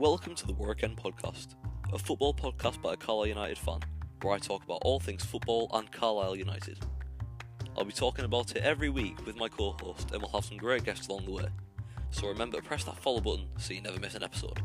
Welcome to the Warwick End Podcast, a football podcast by a Carlisle United fan, where I talk about all things football and Carlisle United. I'll be talking about it every week with my co host, and we'll have some great guests along the way. So remember to press that follow button so you never miss an episode.